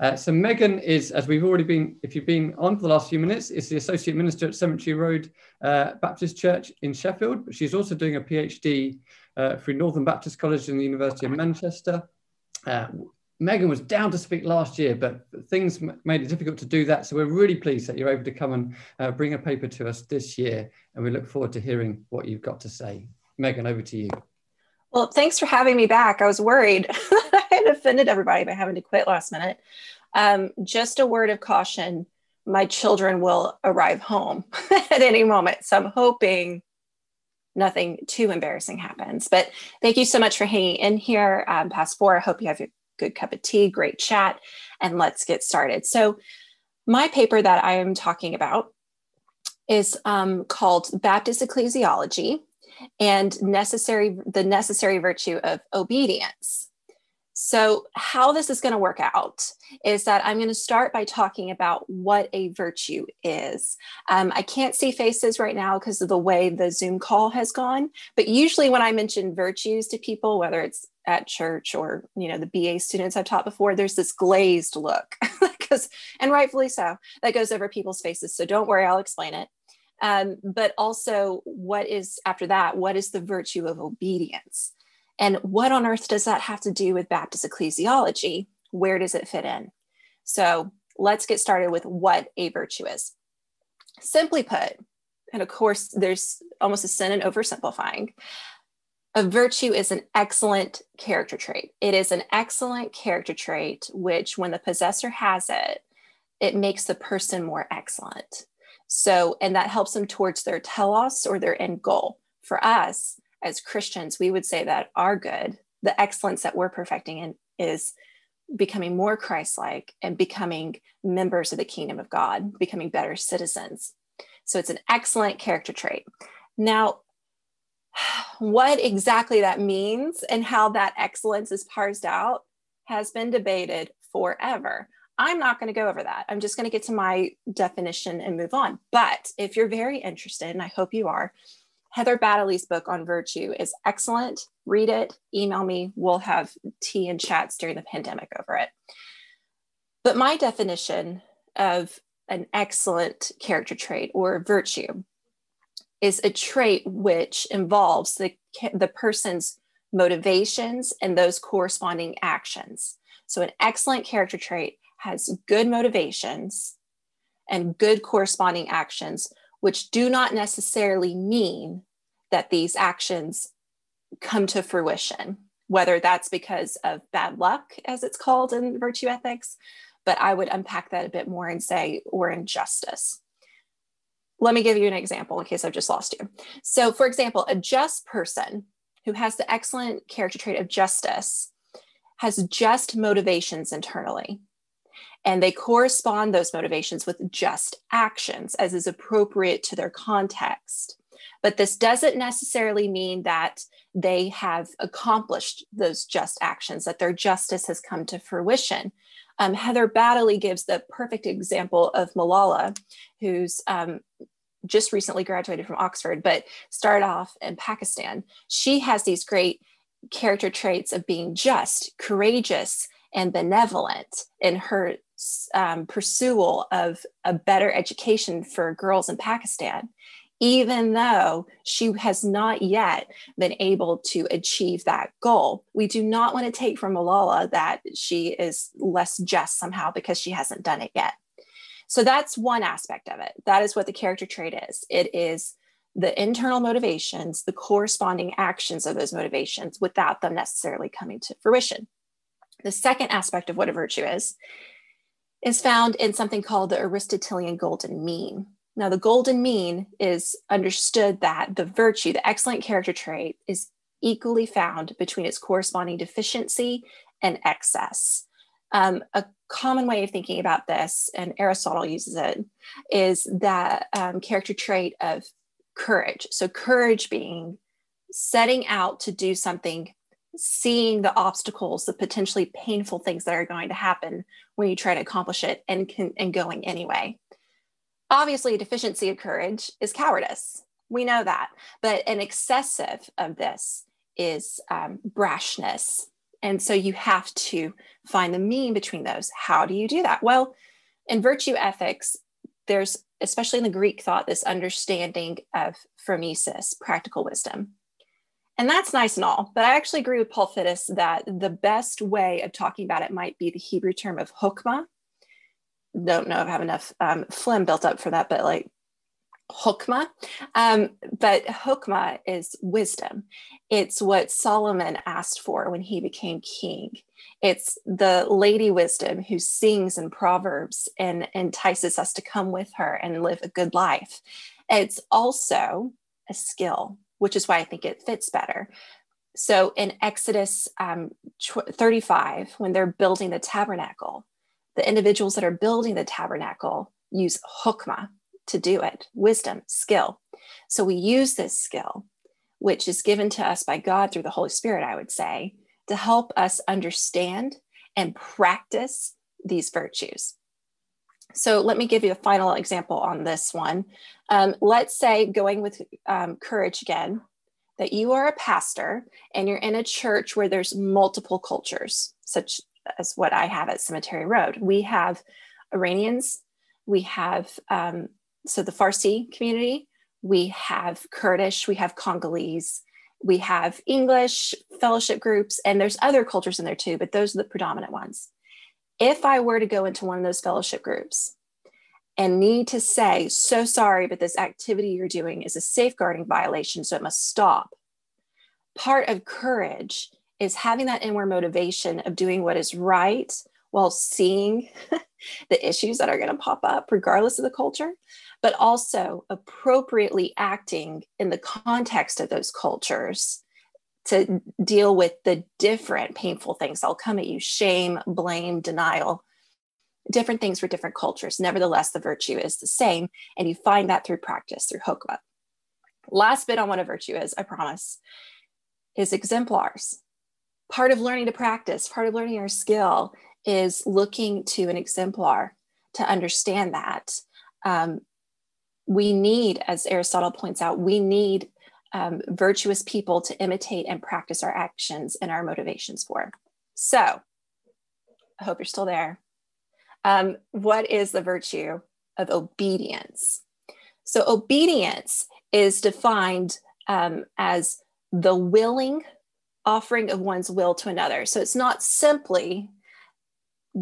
Uh, so Megan is, as we've already been, if you've been on for the last few minutes, is the associate minister at Cemetery Road uh, Baptist Church in Sheffield. But she's also doing a PhD uh, through Northern Baptist College and the University of Manchester. Uh, Megan was down to speak last year, but things made it difficult to do that. So we're really pleased that you're able to come and uh, bring a paper to us this year, and we look forward to hearing what you've got to say. Megan, over to you. Well, thanks for having me back. I was worried I had offended everybody by having to quit last minute. Um, just a word of caution my children will arrive home at any moment. So I'm hoping nothing too embarrassing happens. But thank you so much for hanging in here um, past four. I hope you have a good cup of tea, great chat, and let's get started. So, my paper that I am talking about is um, called Baptist Ecclesiology and necessary the necessary virtue of obedience. So, how this is going to work out is that I'm going to start by talking about what a virtue is. Um, I can't see faces right now because of the way the Zoom call has gone, but usually when I mention virtues to people, whether it's at church or you know the BA students I've taught before, there's this glazed look because, and rightfully so, that goes over people's faces. So don't worry, I'll explain it. Um, but also, what is after that? What is the virtue of obedience? And what on earth does that have to do with Baptist ecclesiology? Where does it fit in? So let's get started with what a virtue is. Simply put, and of course, there's almost a sin in oversimplifying. A virtue is an excellent character trait. It is an excellent character trait, which, when the possessor has it, it makes the person more excellent. So, and that helps them towards their telos or their end goal. For us, as Christians, we would say that our good, the excellence that we're perfecting in, is becoming more Christ like and becoming members of the kingdom of God, becoming better citizens. So it's an excellent character trait. Now, what exactly that means and how that excellence is parsed out has been debated forever. I'm not going to go over that. I'm just going to get to my definition and move on. But if you're very interested, and I hope you are, Heather Battaly's book on virtue is excellent. Read it, email me. We'll have tea and chats during the pandemic over it. But my definition of an excellent character trait or virtue is a trait which involves the, the person's motivations and those corresponding actions. So, an excellent character trait has good motivations and good corresponding actions which do not necessarily mean that these actions come to fruition, whether that's because of bad luck, as it's called in virtue ethics. But I would unpack that a bit more and say, or injustice. Let me give you an example in case I've just lost you. So, for example, a just person who has the excellent character trait of justice has just motivations internally and they correspond those motivations with just actions as is appropriate to their context. But this doesn't necessarily mean that they have accomplished those just actions, that their justice has come to fruition. Um, Heather Battaly gives the perfect example of Malala, who's um, just recently graduated from Oxford, but started off in Pakistan. She has these great character traits of being just, courageous, and benevolent in her um, of a better education for girls in Pakistan, even though she has not yet been able to achieve that goal. We do not want to take from Malala that she is less just somehow because she hasn't done it yet. So that's one aspect of it. That is what the character trait is. It is the internal motivations, the corresponding actions of those motivations without them necessarily coming to fruition. The second aspect of what a virtue is is found in something called the Aristotelian golden mean. Now, the golden mean is understood that the virtue, the excellent character trait, is equally found between its corresponding deficiency and excess. Um, a common way of thinking about this, and Aristotle uses it, is that um, character trait of courage. So, courage being setting out to do something seeing the obstacles, the potentially painful things that are going to happen when you try to accomplish it and, can, and going anyway. Obviously, a deficiency of courage is cowardice. We know that. But an excessive of this is um, brashness And so you have to find the mean between those. How do you do that? Well, in virtue ethics, there's, especially in the Greek thought, this understanding of phronesis, practical wisdom. And that's nice and all, but I actually agree with Paul Fiddes that the best way of talking about it might be the Hebrew term of hokmah. Don't know if I have enough um, phlegm built up for that, but like hokmah. Um, but hokmah is wisdom. It's what Solomon asked for when he became king. It's the lady wisdom who sings in Proverbs and entices us to come with her and live a good life. It's also a skill, which is why I think it fits better. So in Exodus um, 35, when they're building the tabernacle, the individuals that are building the tabernacle use hokmah, to do it wisdom, skill. So we use this skill, which is given to us by God through the Holy Spirit, I would say, to help us understand and practice these virtues. So let me give you a final example on this one. Um, let's say, going with um, courage again, that you are a pastor and you're in a church where there's multiple cultures, such as what I have at Cemetery Road. We have Iranians, we have um, so the Farsi community, we have Kurdish, we have Congolese, we have English fellowship groups, and there's other cultures in there too, but those are the predominant ones. If I were to go into one of those fellowship groups and need to say, so sorry, but this activity you're doing is a safeguarding violation, so it must stop. Part of courage is having that inward motivation of doing what is right while seeing the issues that are going to pop up, regardless of the culture, but also appropriately acting in the context of those cultures to deal with the different painful things that'll come at you shame, blame, denial, different things for different cultures. Nevertheless, the virtue is the same. And you find that through practice, through hokmah. Last bit on what a virtue is, I promise, is exemplars. Part of learning to practice, part of learning our skill is looking to an exemplar to understand that. Um, we need, as Aristotle points out, we need um, virtuous people to imitate and practice our actions and our motivations for. So, I hope you're still there. Um, what is the virtue of obedience? So, obedience is defined um, as the willing offering of one's will to another. So, it's not simply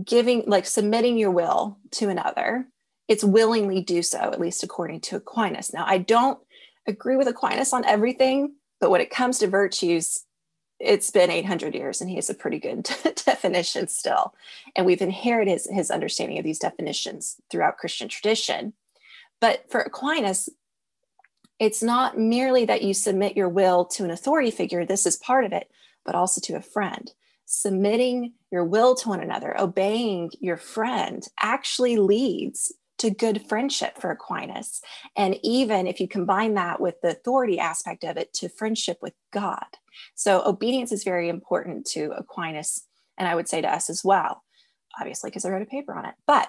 giving, like submitting your will to another, it's willingly do so, at least according to Aquinas. Now, I don't agree with Aquinas on everything, but when it comes to virtues, it's been 800 years and he has a pretty good definition still. And we've inherited his, his understanding of these definitions throughout Christian tradition. But for Aquinas, it's not merely that you submit your will to an authority figure, this is part of it, but also to a friend. Submitting your will to one another, obeying your friend actually leads to good friendship for Aquinas. And even if you combine that with the authority aspect of it, to friendship with God. So obedience is very important to Aquinas, and I would say to us as well, obviously, because I wrote a paper on it. But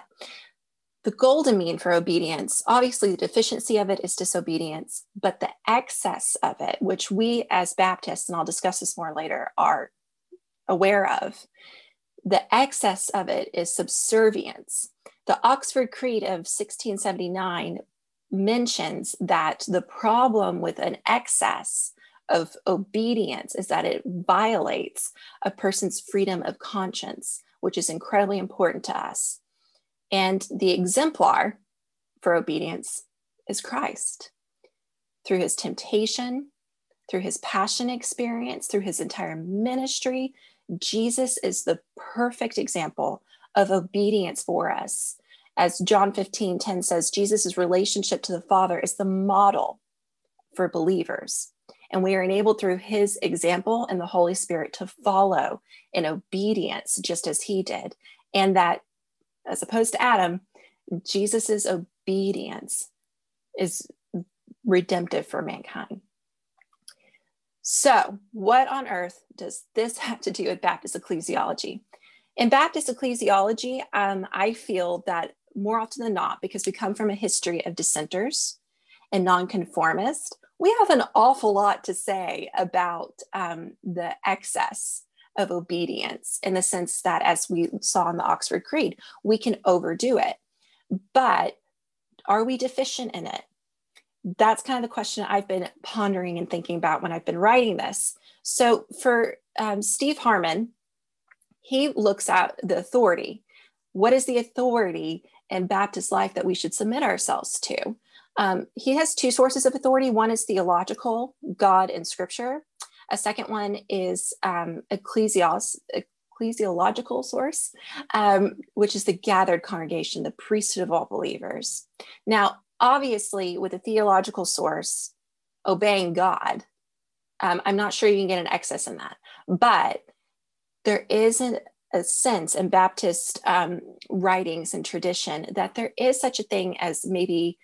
the golden mean for obedience, obviously, the deficiency of it is disobedience, but the excess of it, which we as Baptists, and I'll discuss this more later, are aware of, the excess of it is subservience. The Orthodox Creed of 1679 mentions that the problem with an excess of obedience is that it violates a person's freedom of conscience, which is incredibly important to us. And the exemplar for obedience is Christ. Through his temptation, through his passion experience, through his entire ministry, Jesus is the perfect example of obedience for us. As John 15 10 says, Jesus' relationship to the Father is the model for believers. And we are enabled through his example and the Holy Spirit to follow in obedience, just as he did. And that, as opposed to Adam, Jesus' obedience is redemptive for mankind. So, what on earth does this have to do with Baptist ecclesiology? In Baptist ecclesiology, um, I feel that more often than not, because we come from a history of dissenters and nonconformists, we have an awful lot to say about um, the excess of obedience in the sense that, as we saw in the Orthodox Creed, we can overdo it. But are we deficient in it? That's kind of the question I've been pondering and thinking about when I've been writing this. So, for um, Steve Harmon, he looks at the authority. What is the authority in Baptist life that we should submit ourselves to? Um, he has two sources of authority. One is theological, God and Scripture. A second one is um, ecclesios, ecclesiological source, um, which is the gathered congregation, the priesthood of all believers. Now, obviously, with a theological source, obeying God, um, I'm not sure you can get an excess in that, but there is a sense in Baptist um, writings and tradition that there is such a thing as maybe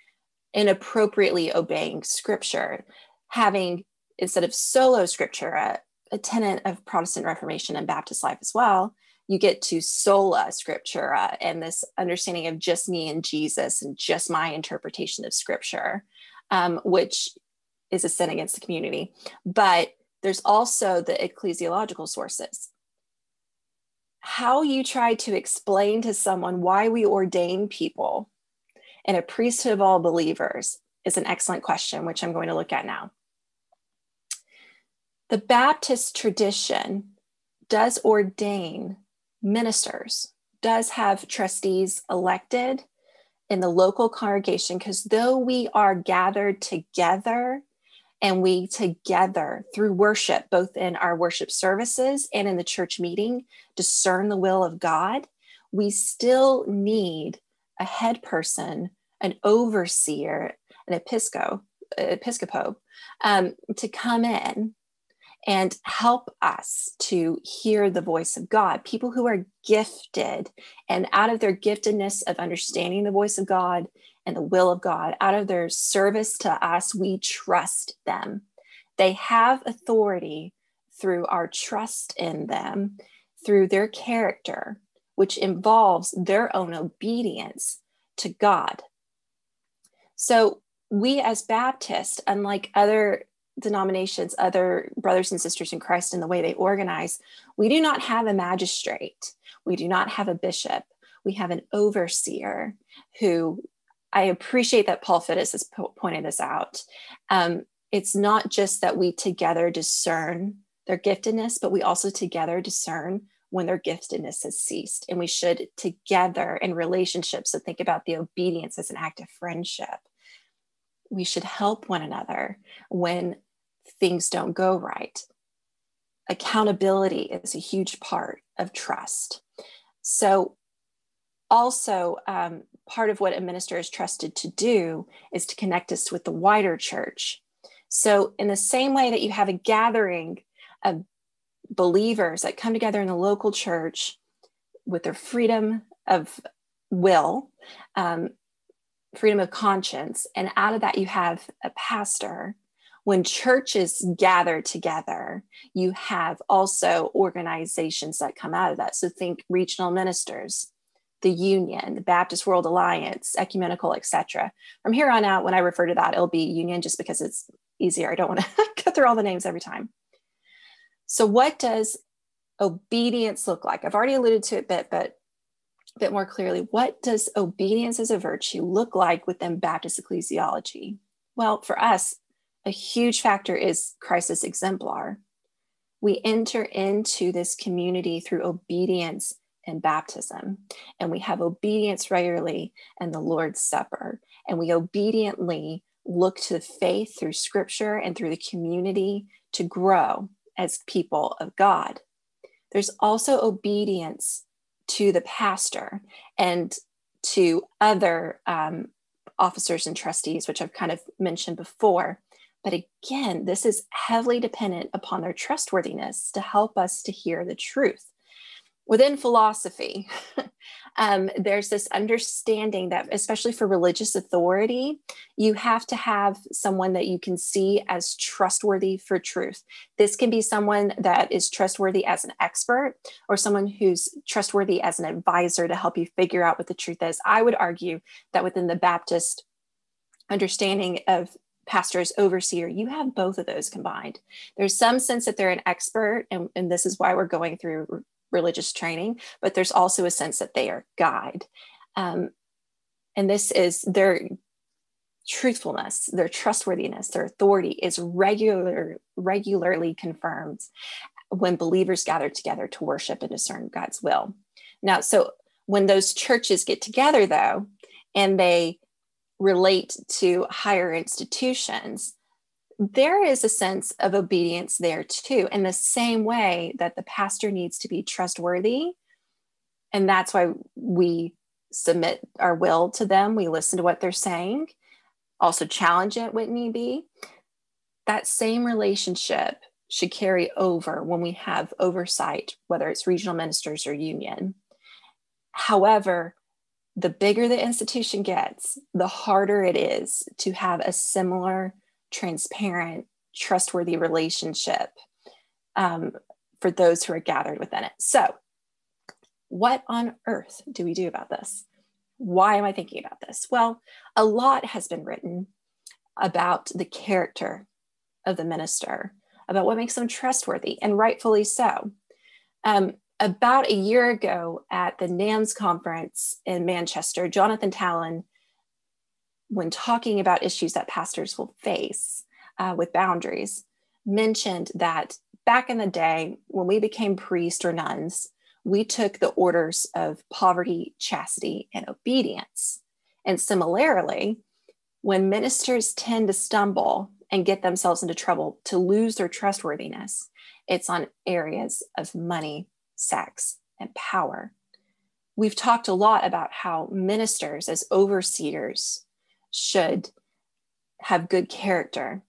inappropriately obeying scripture, having instead of solo scripture, a, a tenet of Protestant Reformation and Baptist life as well, you get to sola scriptura and this understanding of just me and Jesus and just my interpretation of scripture, um, which is a sin against the community. But there's also the ecclesiological sources. How you try to explain to someone why we ordain people in a priesthood of all believers is an excellent question, which I'm going to look at now. The Baptist tradition does ordain ministers, does have trustees elected in the local congregation, because though we are gathered together and we together through worship, both in our worship services and in the church meeting, discern the will of God, we still need a head person, an overseer, an episco, episcopo, um, to come in and help us to hear the voice of God. People who are gifted and out of their giftedness of understanding the voice of God and the will of God, out of their service to us, we trust them. They have authority through our trust in them, through their character, which involves their own obedience to God. So, we as Baptists, unlike other denominations, other brothers and sisters in Christ, in the way they organize, we do not have a magistrate. We do not have a bishop. We have an overseer who I appreciate that Paul Fiddes has po- pointed this out. Um, it's not just that we together discern their giftedness, but we also together discern when their giftedness has ceased. And we should together in relationships, so think about the obedience as an act of friendship. We should help one another when things don't go right. Accountability is a huge part of trust. So, also, um, part of what a minister is trusted to do is to connect us with the wider church. So, in the same way that you have a gathering of believers that come together in the local church with their freedom of will, um, freedom of conscience, and out of that, you have a pastor when churches gather together, you have also organizations that come out of that. So think regional ministers, the union, the Baptist World Alliance, ecumenical, etc. From here on out, when I refer to that, it'll be union just because it's easier. I don't want to go through all the names every time. So, what does obedience look like? I've already alluded to it a bit, but a bit more clearly. What does obedience as a virtue look like within Baptist ecclesiology? Well, for us, a huge factor is crisis exemplar. We enter into this community through obedience and baptism, and we have obedience regularly and the Lord's Supper, and we obediently look to the faith through scripture and through the community to grow as people of God. There's also obedience to the pastor and to other um, officers and trustees, which I've kind of mentioned before. But again, this is heavily dependent upon their trustworthiness to help us to hear the truth. Within philosophy, um, there's this understanding that, especially for religious authority, you have to have someone that you can see as trustworthy for truth. This can be someone that is trustworthy as an expert or someone who's trustworthy as an advisor to help you figure out what the truth is. I would argue that within the Baptist understanding of pastor as overseer, you have both of those combined. There's some sense that they're an expert, and, and this is why we're going through religious training, but there's also a sense that they are guide. Um, and this is their truthfulness, their trustworthiness, their authority is regular, regularly confirmed when believers gather together to worship and discern God's will. Now, so when those churches get together, though, and they relate to higher institutions, there is a sense of obedience there too, in the same way that the pastor needs to be trustworthy. And that's why we submit our will to them, we listen to what they're saying, also challenge it when need be. That same relationship should carry over when we have oversight, whether it's regional ministers or union. However, the bigger the institution gets, the harder it is to have a similar, transparent, trustworthy relationship um, for those who are gathered within it. So, what on earth do we do about this? Why am I thinking about this? Well, a lot has been written about the character of the minister, about what makes them trustworthy, and rightfully so. Um, about a year ago at the NAMS conference in Manchester, Jonathan Tallon, when talking about issues that pastors will face uh, with boundaries, mentioned that back in the day when we became priests or nuns, we took the orders of poverty, chastity, and obedience. And similarly, when ministers tend to stumble and get themselves into trouble to lose their trustworthiness, it's on areas of money sex, and power. We've talked a lot about how ministers, as overseers, should have good character.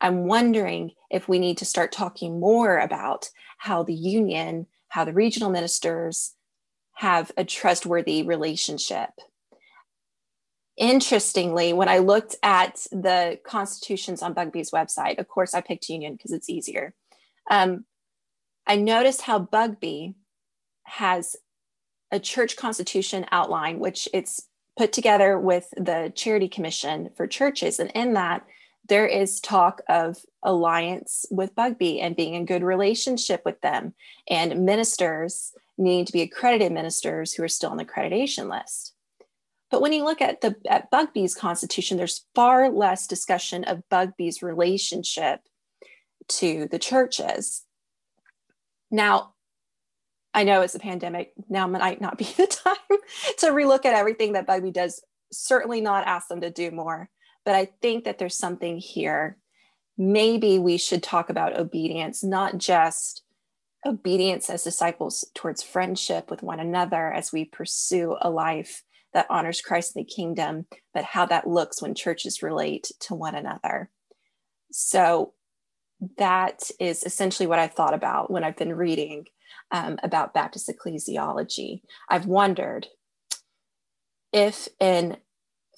I'm wondering if we need to start talking more about how the union, how the regional ministers have a trustworthy relationship. Interestingly, when I looked at the constitutions on Bugby's website, of course, I picked union because it's easier. Um, I noticed how Bugby has a church constitution outline, which it's put together with the Charity Commission for churches. And in that, there is talk of alliance with Bugby and being in good relationship with them, and ministers needing to be accredited ministers who are still on the accreditation list. But when you look at the at Bugby's constitution, there's far less discussion of Bugby's relationship to the churches. Now, I know it's a pandemic. Now might not be the time to relook at everything that Bugby does. Certainly not ask them to do more. But I think that there's something here. Maybe we should talk about obedience, not just obedience as disciples towards friendship with one another as we pursue a life that honors Christ the kingdom, but how that looks when churches relate to one another. So that is essentially what I thought about when I've been reading um, about Baptist ecclesiology. I've wondered if, in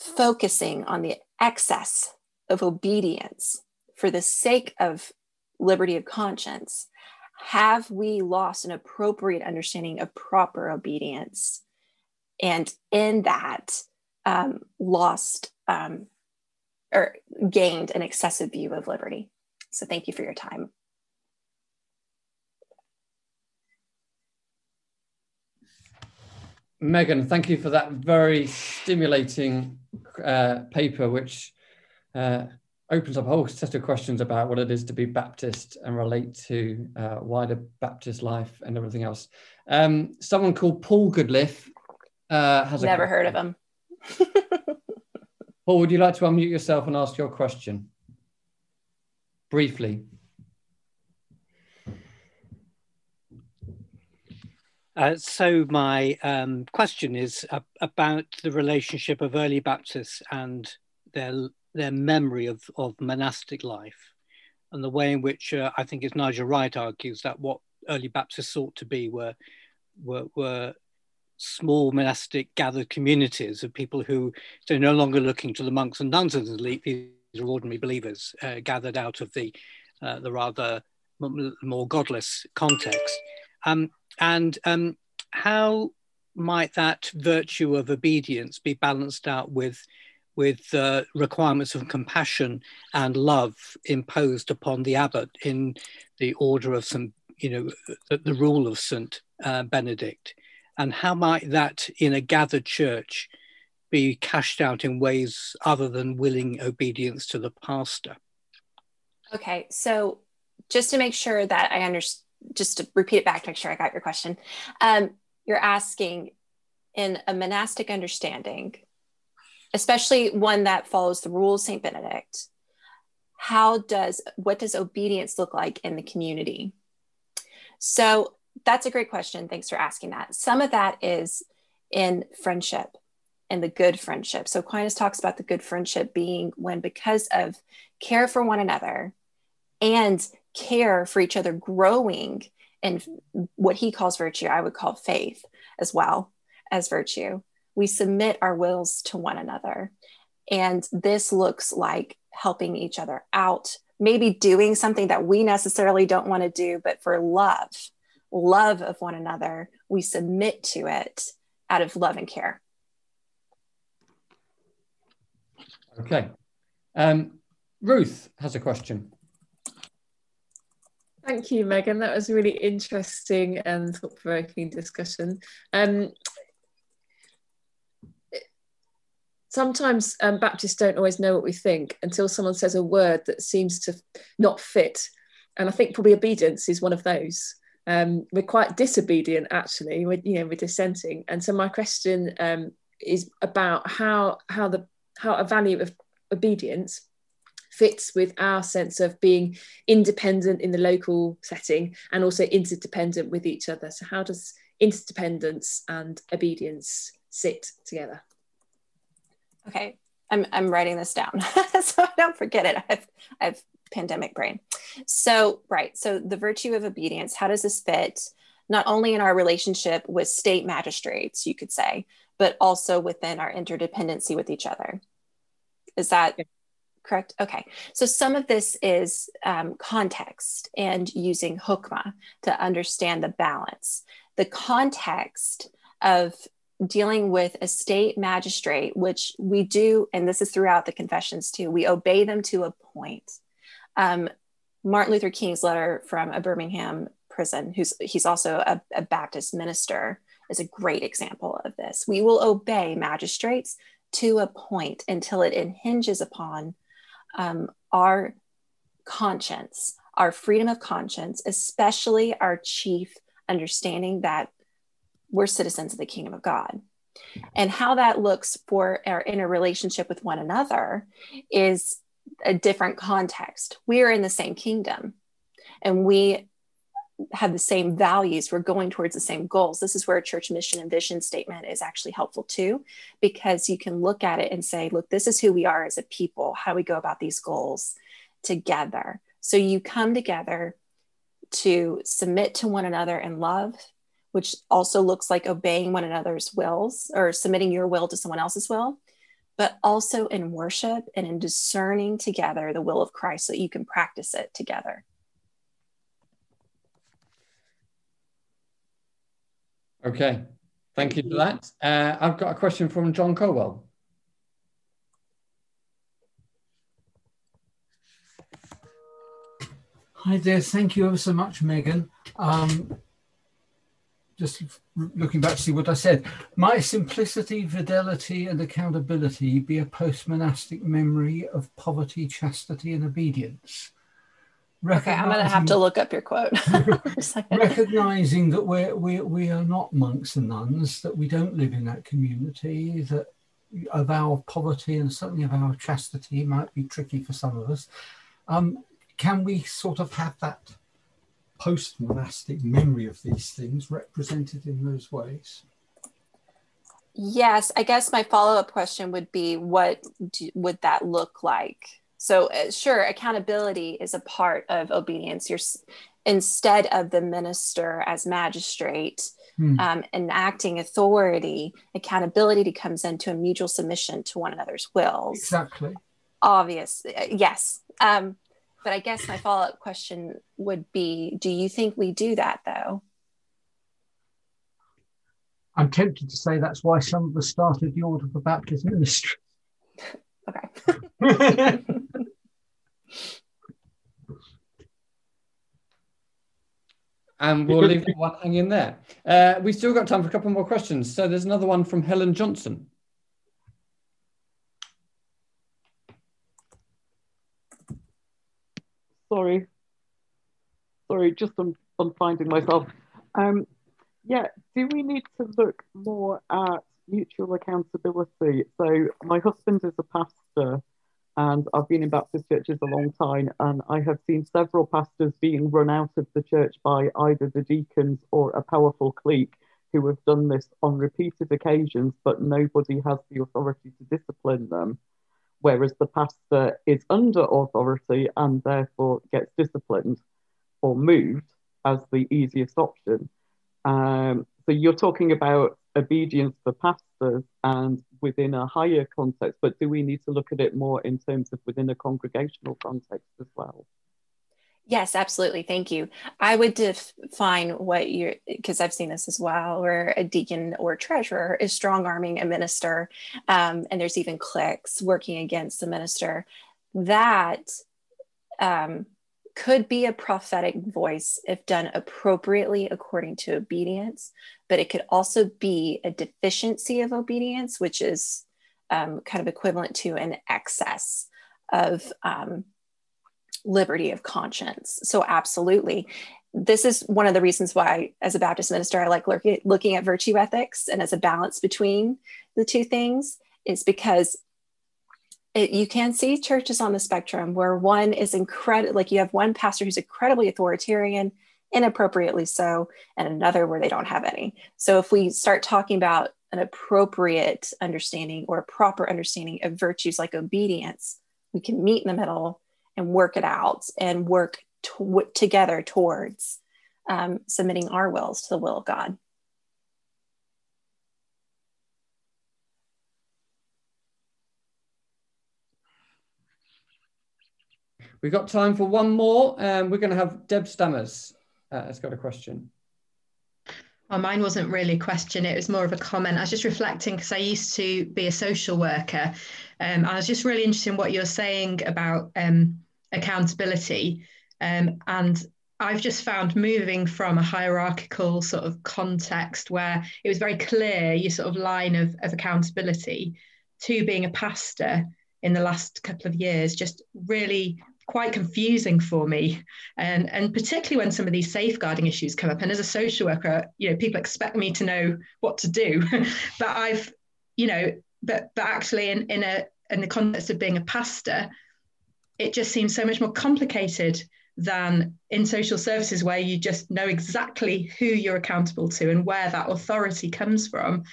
focusing on the excess of obedience for the sake of liberty of conscience, have we lost an appropriate understanding of proper obedience? And in that, um, lost um, or gained an excessive view of liberty. So thank you for your time. Megan, thank you for that very stimulating uh, paper, which uh, opens up a whole set of questions about what it is to be Baptist and relate to uh, wider Baptist life and everything else. Um, someone called Paul Goodliff uh, has never heard of him. Paul, would you like to unmute yourself and ask your question? Briefly? Uh, so my um, question is uh, about the relationship of early Baptists and their their memory of, of monastic life, and the way in which uh, I think, as Nigel Wright argues, that what early Baptists sought to be were were, were small monastic gathered communities of people who are no longer looking to the monks and nuns as elite are ordinary believers uh, gathered out of the uh, the rather more godless context. Um, and um, how might that virtue of obedience be balanced out with with uh, requirements of compassion and love imposed upon the abbot in the order of St. you know, the, the rule of St. Uh, Benedict? And how might that in a gathered church be cashed out in ways other than willing obedience to the pastor? Okay, so just to make sure that I understand, just to repeat it back to make sure I got your question, um, you're asking in a monastic understanding, especially one that follows the rules St. Benedict, how does what does obedience look like in the community? So that's a great question. Thanks for asking that. Some of that is in friendship and the good friendship. So Aquinas talks about the good friendship being when, because of care for one another and care for each other, growing in what he calls virtue, I would call faith as well as virtue. We submit our wills to one another. And this looks like helping each other out, maybe doing something that we necessarily don't want to do, but for love, love of one another, we submit to it out of love and care. Okay. Um, Ruth has a question. Thank you, Megan. That was a really interesting and thought provoking discussion. Um, sometimes um, Baptists don't always know what we think until someone says a word that seems to not fit. And I think probably obedience is one of those. Um, we're quite disobedient, actually. We're, you know, we're dissenting. And so my question um, is about how how the how a value of obedience fits with our sense of being independent in the local setting and also interdependent with each other. So how does interdependence and obedience sit together? Okay, I'm, I'm writing this down so I don't forget it. I've, I've pandemic brain. So, right. So, the virtue of obedience, how does this fit not only in our relationship with state magistrates, you could say, but also within our interdependency with each other? Is that correct? Okay. So, some of this is um, context and using hokmah to understand the balance. The context of dealing with a state magistrate, which we do, and this is throughout the confessions too, we obey them to a point. Um, Martin Luther King's letter from a Birmingham prison, who's he's also a, a Baptist minister, is a great example of this. We will obey magistrates to a point until it hinges upon um, our conscience, our freedom of conscience, especially our chief understanding that we're citizens of the kingdom of God. And how that looks for our inner relationship with one another is a different context. We are in the same kingdom and we have the same values. We're going towards the same goals. This is where a church mission and vision statement is actually helpful too, because you can look at it and say, look, this is who we are as a people, how we go about these goals together. So you come together to submit to one another in love which also looks like obeying one another's wills or submitting your will to someone else's will, but also in worship and in discerning together the will of Christ so that you can practice it together. Okay, thank you for that. Uh, I've got a question from John Colwell. Hi there, thank you ever so much, Megan. Um, just looking back to see what I said, might simplicity, fidelity, and accountability be a post monastic memory of poverty, chastity, and obedience? Okay, I'm going to have to look up your quote. recognizing that we're, we, we are not monks and nuns, that we don't live in that community, that of our poverty and certainly of our chastity might be tricky for some of us. Um, can we sort of have that post monastic memory of these things represented in those ways? Yes, I guess my follow up question would be what do, would that look like? So, uh, sure, accountability is a part of obedience. You're instead of the minister as magistrate hmm. um, enacting authority, accountability comes into a mutual submission to one another's wills. Exactly. Obvious, uh, yes. Um, but I guess my follow up question would be Do you think we do that though? I'm tempted to say that's why some of us started the Order for Baptist Ministry. Okay. and we'll leave that one hanging there. Uh, we've still got time for a couple more questions. So there's another one from Helen Johnson. Sorry. Sorry, just I'm, I'm finding myself. Um, yeah, do we need to look more at mutual accountability? So my husband is a pastor and I've been in Baptist churches a long time, and I have seen several pastors being run out of the church by either the deacons or a powerful clique who have done this on repeated occasions, but nobody has the authority to discipline them. Whereas the pastor is under authority and therefore gets disciplined or moved as the easiest option. Um, so you're talking about obedience for pastors and within a higher context, but do we need to look at it more in terms of within a congregational context as well? Yes, absolutely. Thank you. I would define what you're, because I've seen this as well, where a deacon or treasurer is strong arming a minister, um, and there's even cliques working against the minister. That um, could be a prophetic voice if done appropriately according to obedience, but it could also be a deficiency of obedience, which is um, kind of equivalent to an excess of um, liberty of conscience. So, absolutely. This is one of the reasons why, as a Baptist minister, I like looking at virtue ethics and as a balance between the two things, is because it, you can see churches on the spectrum where one is incredible, like you have one pastor who's incredibly authoritarian, inappropriately so, and another where they don't have any. So if we start talking about an appropriate understanding or a proper understanding of virtues like obedience, we can meet in the middle and work it out and work to- together towards um, submitting our wills to the will of God. We've got time for one more. Um, we're going to have Deb Stammers uh, has got a question. Well, mine wasn't really a question, it was more of a comment. I was just reflecting because I used to be a social worker. Um, I was just really interested in what you're saying about um, accountability. Um, and I've just found moving from a hierarchical sort of context where it was very clear your sort of line of, of accountability to being a pastor in the last couple of years just really quite confusing for me. And and particularly when some of these safeguarding issues come up. And as a social worker you know people expect me to know what to do. But i've you know but but actually in in a in the context of being a pastor it just seems so much more complicated than in social services where you just know exactly who you're accountable to and where that authority comes from.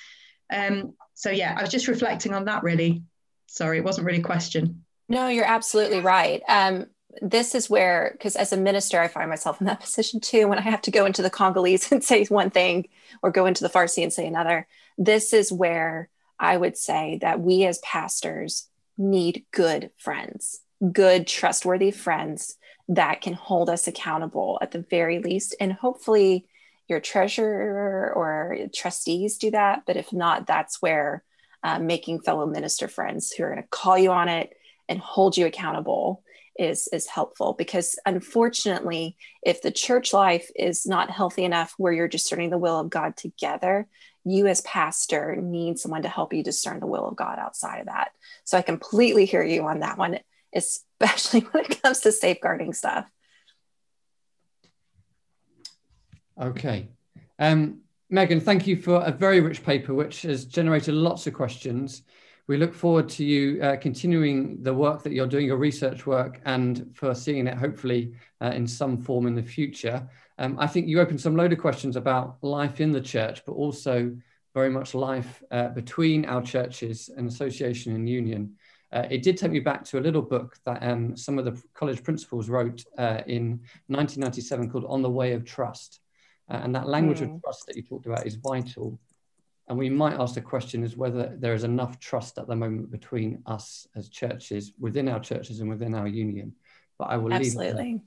Um, so yeah i was just reflecting on that really. Sorry it wasn't really a question no, you're absolutely right. Um, this is where, because as a minister, I find myself in that position too, when I have to go into the Congolese and say one thing or go into the Farsi and say another. This is where I would say that we as pastors need good friends, good, trustworthy friends that can hold us accountable at the very least. And hopefully, your treasurer or trustees do that. But if not, that's where uh, making fellow minister friends who are going to call you on it and hold you accountable is is helpful. Because unfortunately if the church life is not healthy enough where you're discerning the will of god together you as pastor need someone to help you discern the will of god outside of that. So i completely hear you on that one especially when it comes to safeguarding stuff. Okay. Um, megan thank you for a very rich paper which has generated lots of questions we look forward to you uh, continuing the work that you're doing, your research work, and for seeing it hopefully uh, in some form in the future. Um, I think you opened some load of questions about life in the church, but also very much life uh, between our churches and association and union. Uh, it did take me back to a little book that um, some of the college principals wrote uh, in 1997 called On the Way of Trust. Uh, and that language mm. of trust that you talked about is vital and we might ask the question is whether there is enough trust at the moment between us as churches, within our churches and within our union. But I will Absolutely. leave